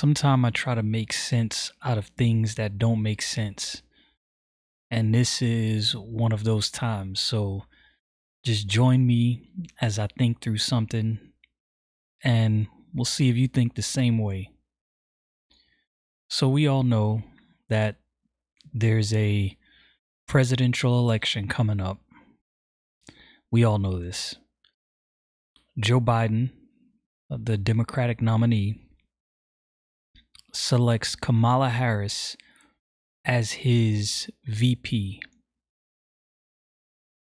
Sometimes I try to make sense out of things that don't make sense. And this is one of those times. So just join me as I think through something and we'll see if you think the same way. So we all know that there's a presidential election coming up. We all know this. Joe Biden, uh, the Democratic nominee, selects Kamala Harris as his VP.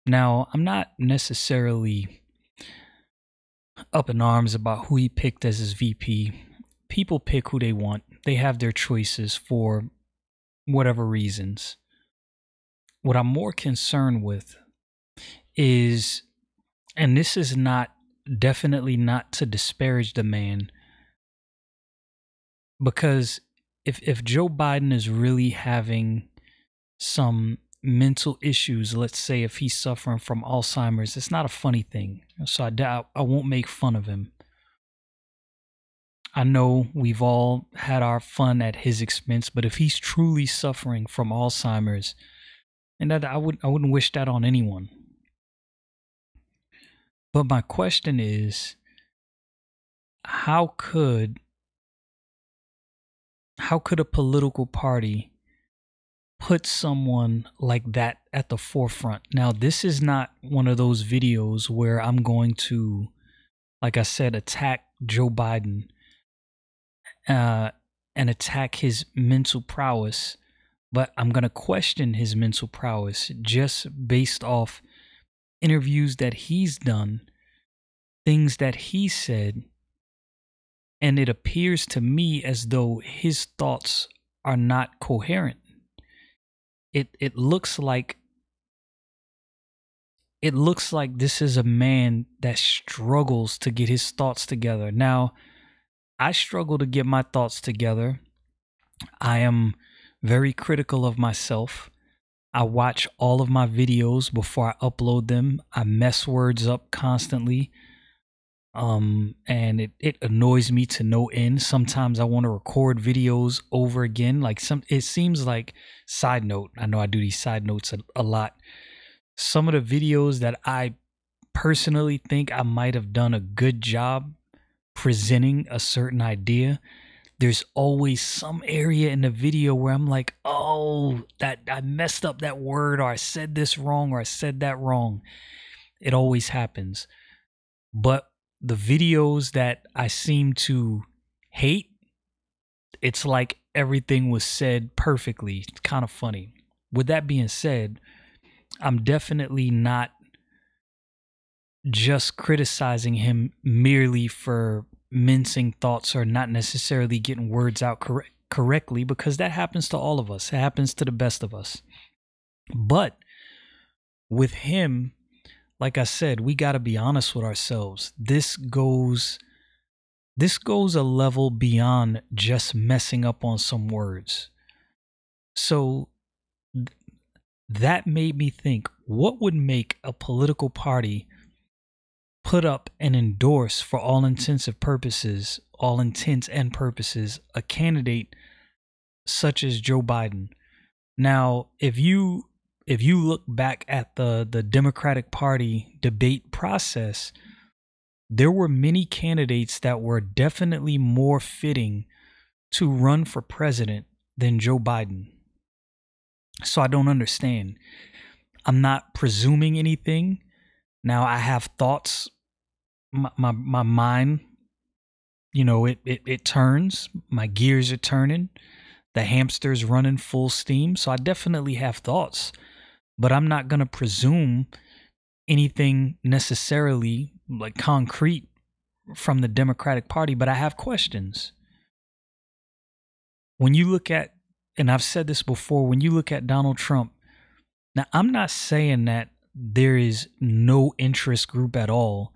Now, I'm not necessarily up in arms about who he picked as his VP. People pick who they want, they have their choices for whatever reasons. What I'm more concerned with is, and this is not definitely not to disparage the man because if if Joe Biden is really having some mental issues, let's say if he's suffering from Alzheimer's, it's not a funny thing. So I doubt I won't make fun of him. I know we've all had our fun at his expense, but if he's truly suffering from Alzheimer's, and that I would I wouldn't wish that on anyone. But my question is how could how could a political party put someone like that at the forefront? Now, this is not one of those videos where I'm going to, like I said, attack Joe Biden uh, and attack his mental prowess, but I'm going to question his mental prowess just based off interviews that he's done, things that he said, and it appears to me as though his thoughts are not coherent. It it looks like it looks like this is a man that struggles to get his thoughts together. Now i struggle to get my thoughts together. I am very critical of myself. I watch all of my videos before i upload them. I mess words up constantly um and it it annoys me to no end. Sometimes i want to record videos over again. Like some it seems like side note i know i do these side notes a, a lot. Some of the videos that i personally think i might have done a good job presenting a certain idea there's always some area in the video where i'm like oh that i messed up that word or i said this wrong or i said that wrong. It always happens. But the videos that I seem to hate, it's like everything was said perfectly. It's kind of funny. With that being said, I'm definitely not just criticizing him merely for mincing thoughts or not necessarily getting words out cor- correctly because that happens to all of us. It happens to the best of us. But with him, like I said, we got to be honest with ourselves. This goes this goes a level beyond just messing up on some words. So th- that made me think what would make a political party put up and endorse for all intensive purposes, all intents and purposes, a candidate such as Joe Biden. Now, if you if you look back at the the Democratic Party debate process, there were many candidates that were definitely more fitting to run for president than Joe Biden. So I don't understand. I'm not presuming anything. Now I have thoughts. My my, my mind, you know, it, it it turns. My gears are turning. The hamster's running full steam. So I definitely have thoughts but I'm not going to presume anything necessarily like concrete from the Democratic Party, but I have questions. When you look at, and I've said this before, when you look at Donald Trump, now I'm not saying that there is no interest group at all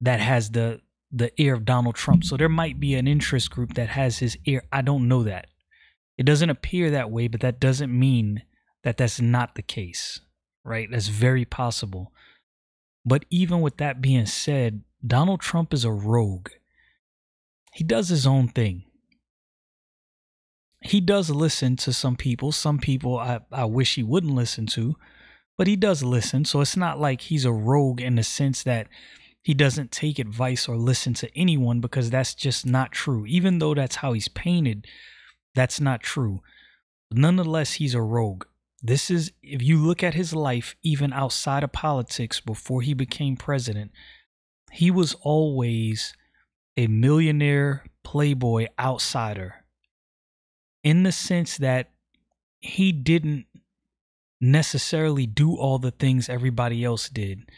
that has the the ear of Donald Trump. So there might be an interest group that has his ear. I don't know that. It doesn't appear that way, but that doesn't mean that that's not the case, right? That's very possible. But even with that being said, Donald Trump is a rogue. He does his own thing. He does listen to some people. Some people I, I wish he wouldn't listen to, but he does listen. So it's not like he's a rogue in the sense that he doesn't take advice or listen to anyone because that's just not true. Even though that's how he's painted, that's not true. Nonetheless, he's a rogue. This is, if you look at his life, even outside of politics before he became president, he was always a millionaire playboy outsider in the sense that he didn't necessarily do all the things everybody else did.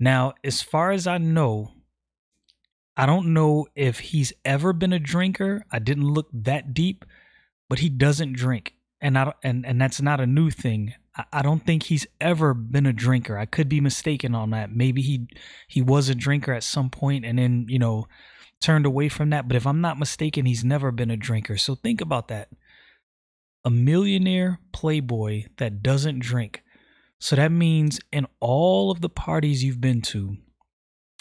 Now, as far as I know, I don't know if he's ever been a drinker. I didn't look that deep, but he doesn't drink, and I and and that's not a new thing. I, I don't think he's ever been a drinker. I could be mistaken on that. Maybe he he was a drinker at some point, and then you know turned away from that. But if I'm not mistaken, he's never been a drinker. So think about that. A millionaire playboy that doesn't drink so that means in all of the parties you've been to,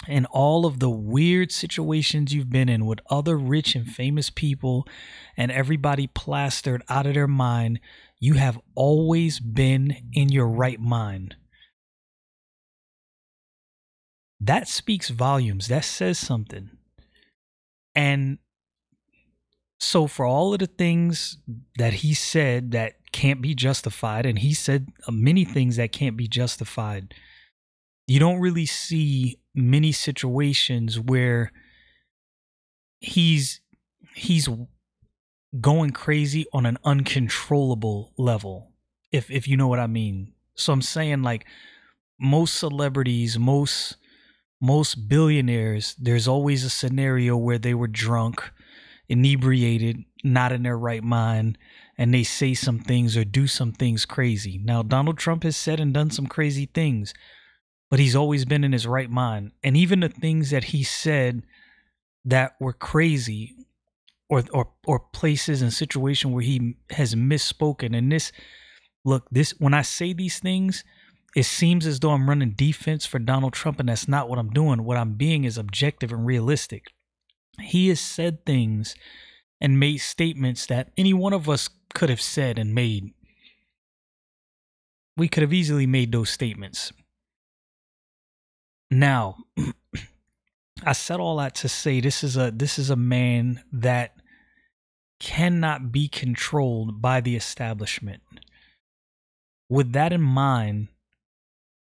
and all of the weird situations you've been in with other rich and famous people and everybody plastered out of their mind, you have always been in your right mind. That speaks volumes. That says something. And so, for all of the things that he said that can't be justified, and he said many things that can't be justified. You don't really see many situations where he's he's going crazy on an uncontrollable level if if you know what i mean so i'm saying like most celebrities most most billionaires there's always a scenario where they were drunk inebriated not in their right mind and they say some things or do some things crazy. Now, Donald Trump has said and done some crazy things, but he's always been in his right mind. And even the things that he said that were crazy or or or places and situation where he has misspoken and this look this when I say these things it seems as though I'm running defense for Donald Trump and that's not what I'm doing what I'm being is objective and realistic he has said things and made statements that any one of us could have said and made. We could have easily made those statements. Now, I said all that to say this is a this is a man that cannot be controlled by the establishment. With that in mind,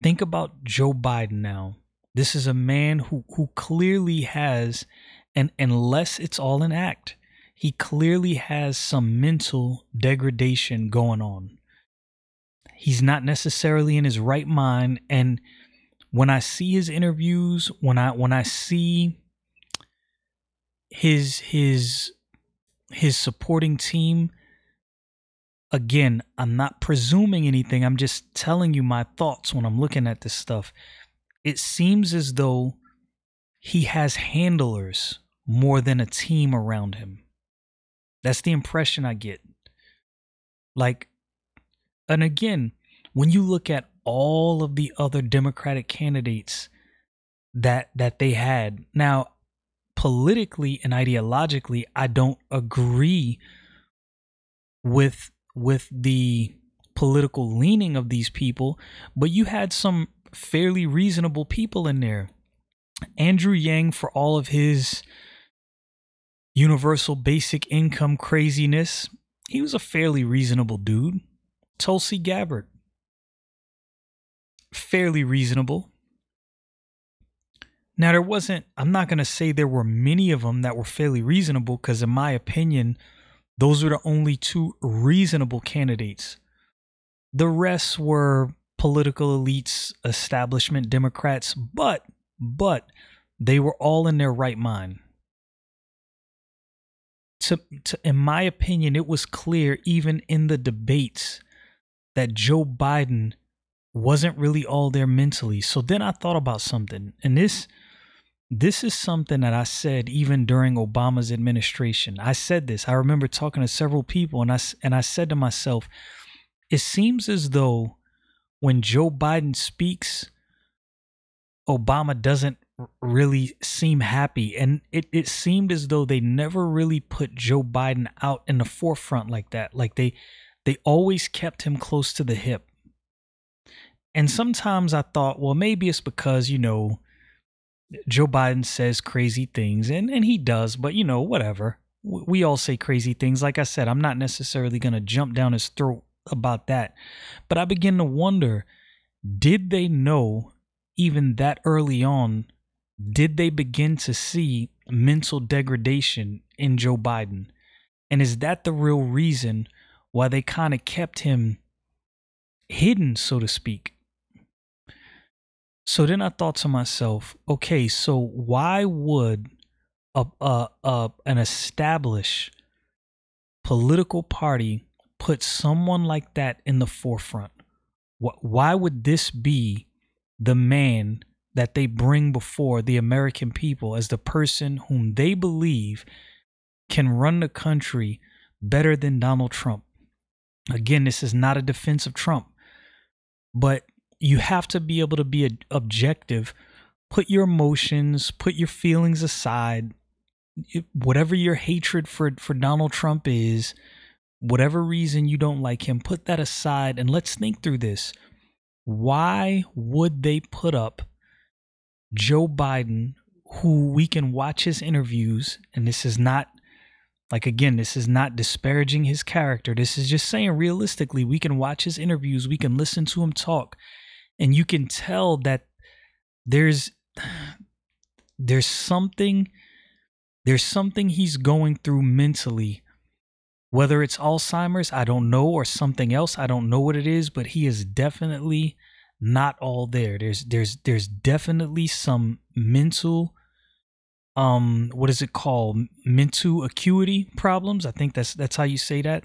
think about Joe Biden now. This is a man who who clearly has and unless it's all an act, he clearly has some mental degradation going on. He's not necessarily in his right mind and when I see his interviews, when I when I see his his his supporting team again, I'm not presuming anything. I'm just telling you my thoughts when I'm looking at this stuff. It seems as though he has handlers more than a team around him. That's the impression I get. Like, and again, when you look at all of the other Democratic candidates that that they had, now politically and ideologically, I don't agree with with the political leaning of these people, but you had some fairly reasonable people in there. Andrew Yang, for all of his universal basic income craziness, he was a fairly reasonable dude. Tulsi Gabbard, fairly reasonable. Now, there wasn't, I'm not going to say there were many of them that were fairly reasonable because, in my opinion, those were the only two reasonable candidates. The rest were political elites, establishment Democrats, but but they were all in their right mind. To, to, in my opinion, it was clear even in the debates that Joe Biden wasn't really all there mentally. So then I thought about something, and this this is something that I said even during Obama's administration. I said this. I remember talking to several people, and I and I said to myself, it seems as though when Joe Biden speaks, Obama doesn't really seem happy. And it, it seemed as though they never really put Joe Biden out in the forefront like that. Like they they always kept him close to the hip. And sometimes I thought, well, maybe it's because, you know, Joe Biden says crazy things, and, and he does, but you know, whatever. We all say crazy things. Like I said, I'm not necessarily going to jump down his throat about that. But I begin to wonder did they know even that early on? Did they begin to see mental degradation in Joe Biden? And is that the real reason why they kind of kept him hidden, so to speak? So then I thought to myself, okay, so why would a, a, a an established political party put someone like that in the forefront? Why would this be the man that they bring before the American people as the person whom they believe can run the country better than Donald Trump? Again, this is not a defense of Trump, but you have to be able to be objective. Put your emotions, put your feelings aside. Whatever your hatred for, for Donald Trump is, whatever reason you don't like him, put that aside and let's think through this. Why would they put up Joe Biden, who we can watch his interviews, and this is not like again, this is not disparaging his character. This is just saying realistically, we can watch his interviews, we can listen to him talk, and you can tell that there's there's something there's something he's going through mentally. Whether it's alzheimer's i don't know or something else i don't know what it is but he is definitely not all there. There's there's there's definitely some mental um what is it called? Mental acuity problems. I think that's that's how you say that.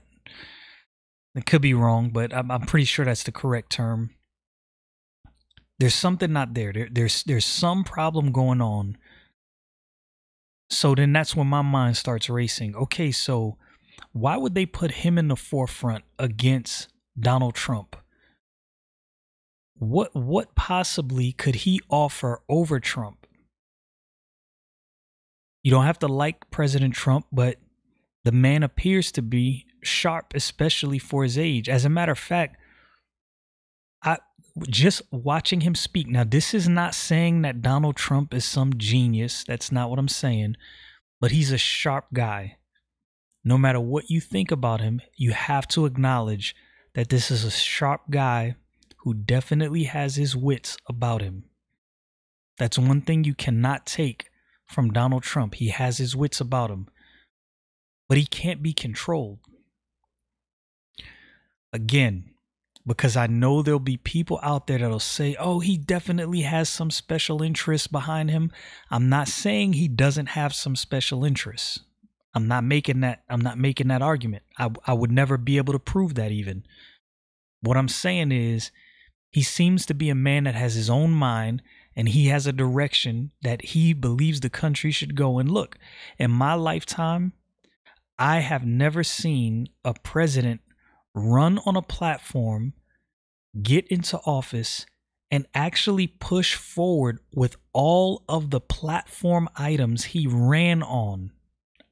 It could be wrong but i'm, I'm pretty sure that's the correct term there's something not there. there there's there's some problem going on. So then that's when my mind starts racing. Okay so why would they put him in the forefront against donald trump? What what possibly could he offer over trump? You don't have to like president trump but the man appears to be sharp especially for his age. As a matter of fact I just watching him speak. Now, this is not saying that Donald Trump is some genius. That's not what I'm saying. But he's a sharp guy. No matter what you think about him, you have to acknowledge that this is a sharp guy who definitely has his wits about him. That's one thing you cannot take from Donald Trump. He has his wits about him, but he can't be controlled. Again, because I know there'll be people out there that'll say, oh, he definitely has some special interests behind him. I'm not saying he doesn't have some special interests. I'm not making that I'm not making that argument. I I would never be able to prove that even. What I'm saying is he seems to be a man that has his own mind and he has a direction that he believes the country should go. And look, in my lifetime, I have never seen a president run on a platform get into office and actually push forward with all of the platform items he ran on.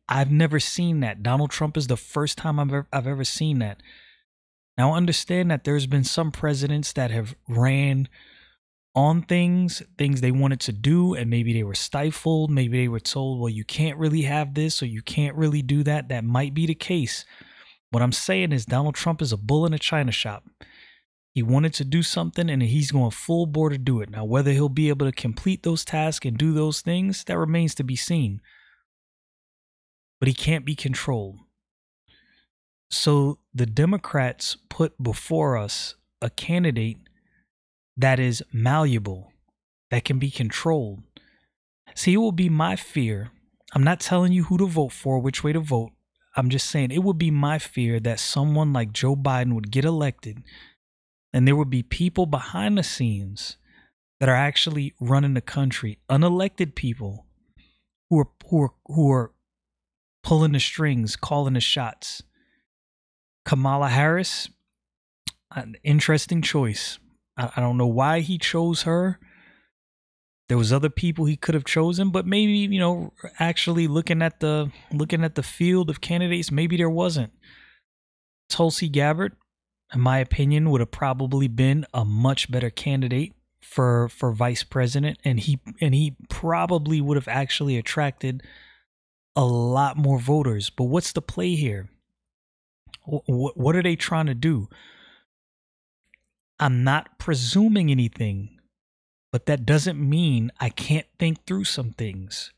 I've never seen that. Donald Trump is the first time I've ever, I've ever seen that. Now, understand that there's been some presidents that have ran on things, things they wanted to do, and maybe they were stifled. Maybe they were told, well, you can't really have this or you can't really do that. That might be the case. What I'm saying is, Donald Trump is a bull in a china shop. He wanted to do something and he's going full bore to do it. Now, whether he'll be able to complete those tasks and do those things, that remains to be seen. But he can't be controlled. So the Democrats put before us a candidate that is malleable, that can be controlled. See, it will be my fear. I'm not telling you who to vote for, which way to vote. I'm just saying it would be my fear that someone like Joe Biden would get elected and there would be people behind the scenes that are actually running the country, unelected people who are who are who are pulling the strings, calling the shots. Kamala Harris, an interesting choice. I, I don't know why he chose her. There was other people he could have chosen, but maybe you know, actually looking at the looking at the field of candidates, maybe there wasn't. Tulsi Gabbard, in my opinion, would have probably been a much better candidate for for vice president, and he and he probably would have actually attracted a lot more voters. But what's the play here? What what are they trying to do? I'm not presuming anything, but that doesn't mean I can't think through some things.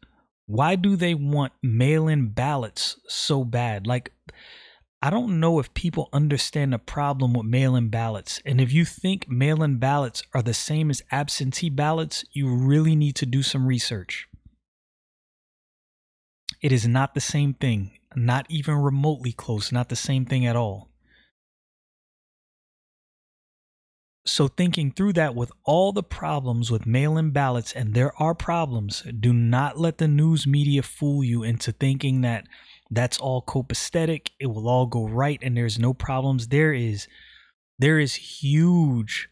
Why do they want mail in ballots so bad? Like, I don't know if people understand the problem with mail in ballots. And if you think mail in ballots are the same as absentee ballots, you really need to do some research. It is not the same thing, not even remotely close, not the same thing at all. So, thinking through that with all the problems with mail in ballots, and there are problems, do not let the news media fool you into thinking that that's all copacetic. It will all go right and there's no problems. There is there is huge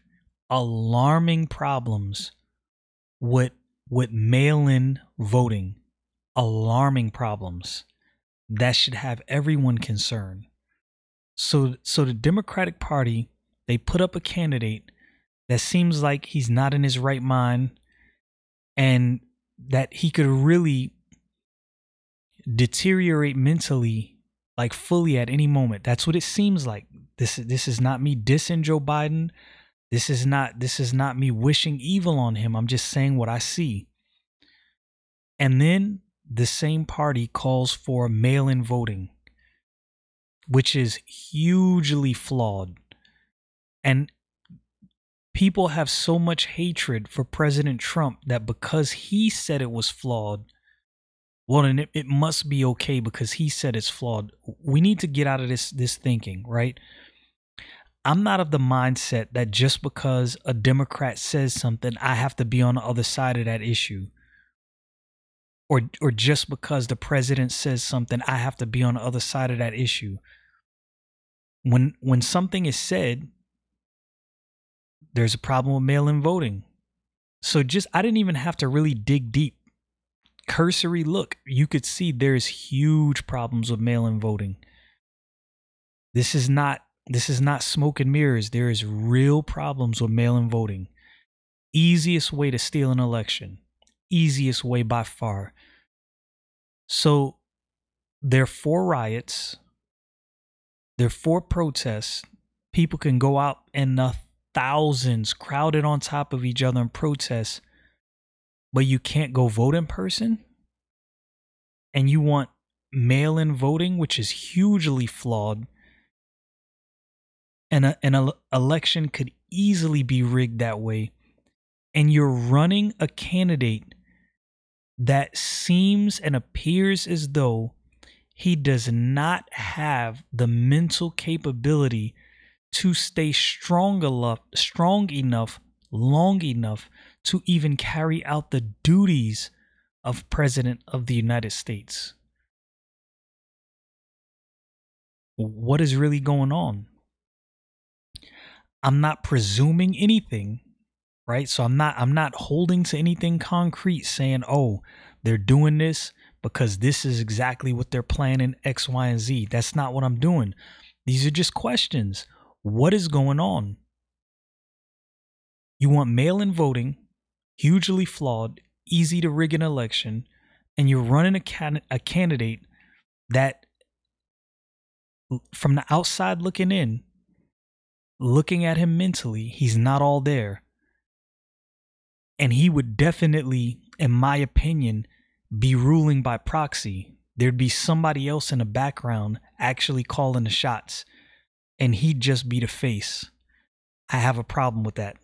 alarming problems with with mail-in voting. Alarming problems that should have everyone concerned. So so the democratic party they put up a candidate that seems like he's not in his right mind and that he could really deteriorate mentally like fully at any moment. That's what it seems like. This this is not me dissing Joe Biden. This is not this is not me wishing evil on him. I'm just saying what I see. And then the same party calls for mail-in voting, which is hugely flawed. And people have so much hatred for President Trump that because he said it was flawed, well then it, it must be okay because he said it's flawed. We need to get out of this this thinking right? I'm not of the mindset that just because a democrat says something i have to be on the other side of that issue. Or or just because the president says something i have to be on the other side of that issue. When when something is said there's a problem with mail-in voting so just i didn't even have to really dig deep cursory look, you could see there's huge problems with mail-in voting. This is not this is not smoke and mirrors. There is real problems with mail-in voting. Easiest way to steal an election. Easiest way by far. So there are four riots. There are four protests. People can go out and the thousands crowded on top of each other in protest but you can't go vote in person? And you want mail in voting, which is hugely flawed, and a, an election could easily be rigged that way, and you're running a candidate that seems and appears as though he does not have the mental capability to stay strong enough, strong enough, long enough to even carry out the duties of President of the United States. What is really going on? I'm not presuming anything, right? So I'm not I'm not holding to anything concrete saying, "Oh, they're doing this because this is exactly what they're planning X, Y, and Z." That's not what I'm doing. These are just questions. What is going on? You want mail-in voting hugely flawed, easy to rig an election, and you're running a, can- a candidate that, from the outside looking in, looking at him mentally, he's not all there. And he would definitely, in my opinion, be ruling by proxy. There'd be somebody else in the background actually calling the shots, and he'd just be the face. I have a problem with that.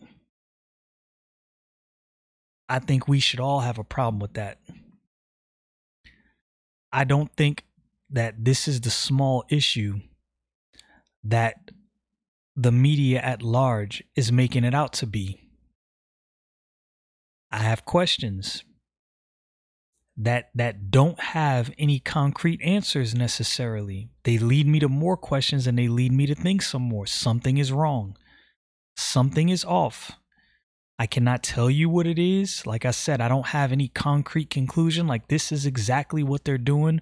I think we should all have a problem with that. I don't think that this is the small issue that the media at large is making it out to be. I have questions that that don't have any concrete answers necessarily. They lead me to more questions and they lead me to think some more. Something is wrong. Something is off. I cannot tell you what it is. Like I said, I don't have any concrete conclusion like this is exactly what they're doing,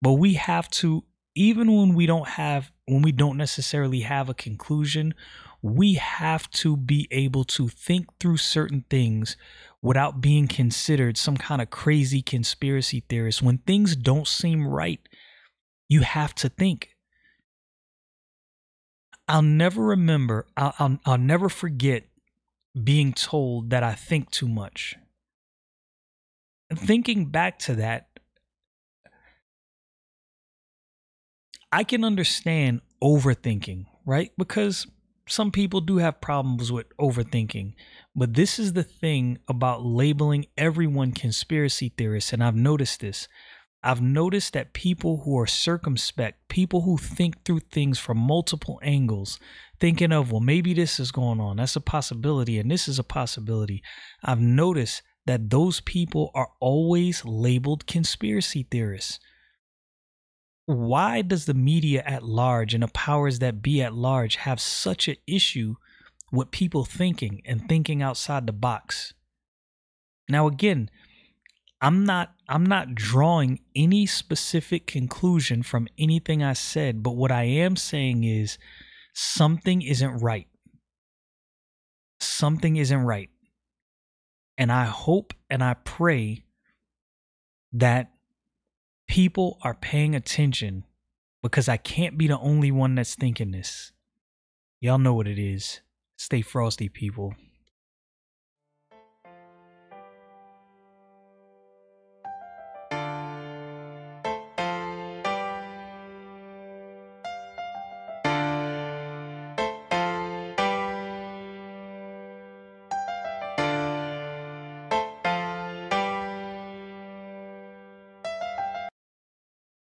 but we have to even when we don't have when we don't necessarily have a conclusion, we have to be able to think through certain things without being considered some kind of crazy conspiracy theorist. When things don't seem right, you have to think. I'll never remember, I'll, I'll, I'll never forget being told that I think too much. thinking back to that, I can understand overthinking, right? Because some people do have problems with overthinking. But this is the thing about labeling everyone conspiracy theorists. And I've noticed this. I've noticed that people who are circumspect, people who think through things from multiple angles, thinking of, well, maybe this is going on, that's a possibility, and this is a possibility. I've noticed that those people are always labeled conspiracy theorists. Why does the media at large and the powers that be at large have such an issue with people thinking and thinking outside the box? Now, again, I'm not I'm not drawing any specific conclusion from anything I said, but what I am saying is something isn't right. Something isn't right. And I hope and I pray that people are paying attention because I can't be the only one that's thinking this. Y'all know what it is. Stay frosty, people.